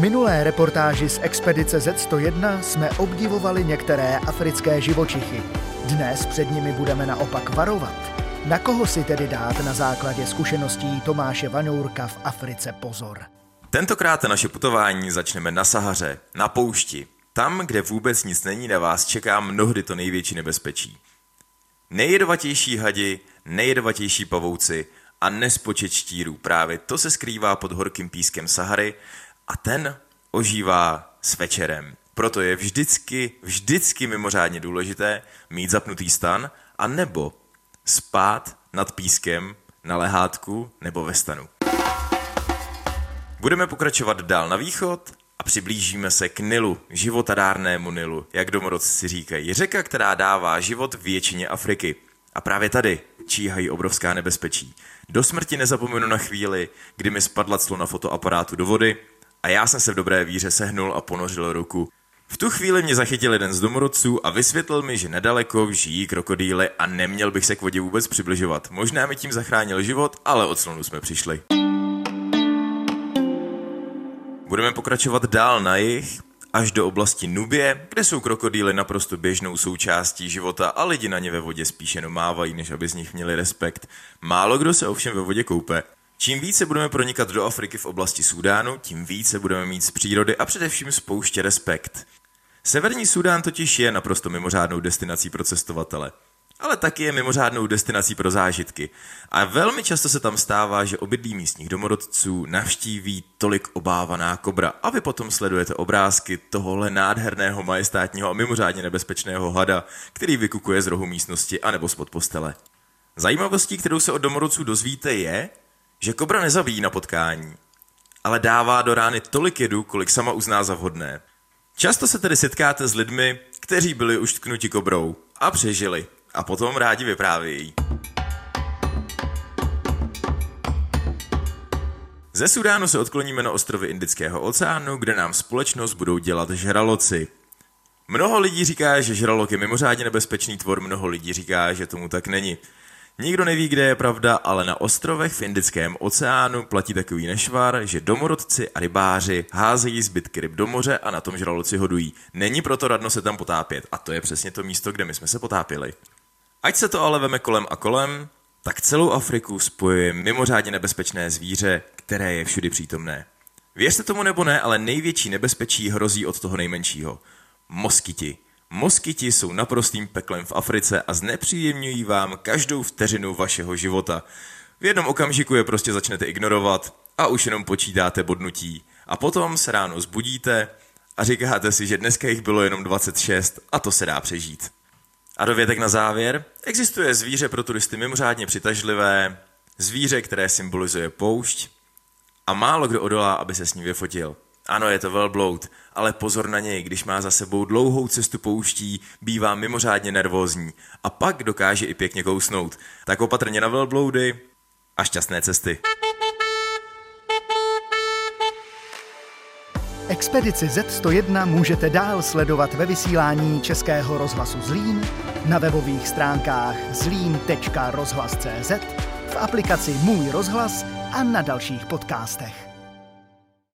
minulé reportáži z expedice Z101 jsme obdivovali některé africké živočichy. Dnes před nimi budeme naopak varovat. Na koho si tedy dát na základě zkušeností Tomáše Vanourka v Africe pozor? Tentokrát naše putování začneme na Sahaře, na poušti. Tam, kde vůbec nic není, na vás čeká mnohdy to největší nebezpečí. Nejjedovatější hadi, nejjedovatější pavouci a nespočet štírů. Právě to se skrývá pod horkým pískem Sahary a ten ožívá s večerem. Proto je vždycky, vždycky mimořádně důležité mít zapnutý stan a nebo spát nad pískem na lehátku nebo ve stanu. Budeme pokračovat dál na východ a přiblížíme se k Nilu, životadárnému Nilu, jak domorodci říkají. Řeka, která dává život většině Afriky. A právě tady číhají obrovská nebezpečí. Do smrti nezapomenu na chvíli, kdy mi spadla clo na fotoaparátu do vody a já jsem se v dobré víře sehnul a ponořil ruku. V tu chvíli mě zachytil jeden z domorodců a vysvětlil mi, že nedaleko žijí krokodýly a neměl bych se k vodě vůbec přibližovat. Možná mi tím zachránil život, ale od slonu jsme přišli. Budeme pokračovat dál na jih, až do oblasti Nubie, kde jsou krokodýly naprosto běžnou součástí života a lidi na ně ve vodě spíše mávají, než aby z nich měli respekt. Málo kdo se ovšem ve vodě koupe. Čím více budeme pronikat do Afriky v oblasti Súdánu, tím více budeme mít z přírody a především z pouště respekt. Severní Sudán totiž je naprosto mimořádnou destinací pro cestovatele ale taky je mimořádnou destinací pro zážitky. A velmi často se tam stává, že obydlí místních domorodců navštíví tolik obávaná kobra a vy potom sledujete obrázky tohohle nádherného majestátního a mimořádně nebezpečného hada, který vykukuje z rohu místnosti anebo spod postele. Zajímavostí, kterou se od domorodců dozvíte, je, že kobra nezabíjí na potkání, ale dává do rány tolik jedu, kolik sama uzná za vhodné. Často se tedy setkáte s lidmi, kteří byli už tknuti kobrou a přežili a potom rádi vyprávějí. Ze Sudánu se odkloníme na ostrovy Indického oceánu, kde nám společnost budou dělat žraloci. Mnoho lidí říká, že žralok je mimořádně nebezpečný tvor, mnoho lidí říká, že tomu tak není. Nikdo neví, kde je pravda, ale na ostrovech v Indickém oceánu platí takový nešvar, že domorodci a rybáři házejí zbytky ryb do moře a na tom žraloci hodují. Není proto radno se tam potápět a to je přesně to místo, kde my jsme se potápěli. Ať se to ale veme kolem a kolem, tak celou Afriku spojuje mimořádně nebezpečné zvíře, které je všudy přítomné. Věřte tomu nebo ne, ale největší nebezpečí hrozí od toho nejmenšího. Moskyti. Moskyti jsou naprostým peklem v Africe a znepříjemňují vám každou vteřinu vašeho života. V jednom okamžiku je prostě začnete ignorovat a už jenom počítáte bodnutí. A potom se ráno zbudíte a říkáte si, že dneska jich bylo jenom 26 a to se dá přežít. A dovětek na závěr. Existuje zvíře pro turisty mimořádně přitažlivé, zvíře, které symbolizuje poušť a málo kdo odolá, aby se s ním vyfotil. Ano, je to velbloud, ale pozor na něj, když má za sebou dlouhou cestu pouští, bývá mimořádně nervózní a pak dokáže i pěkně kousnout. Tak opatrně na velbloudy a šťastné cesty. Expedici Z101 můžete dál sledovat ve vysílání Českého rozhlasu Zlín, na webových stránkách zlín.rozhlas.cz, v aplikaci Můj rozhlas a na dalších podcastech.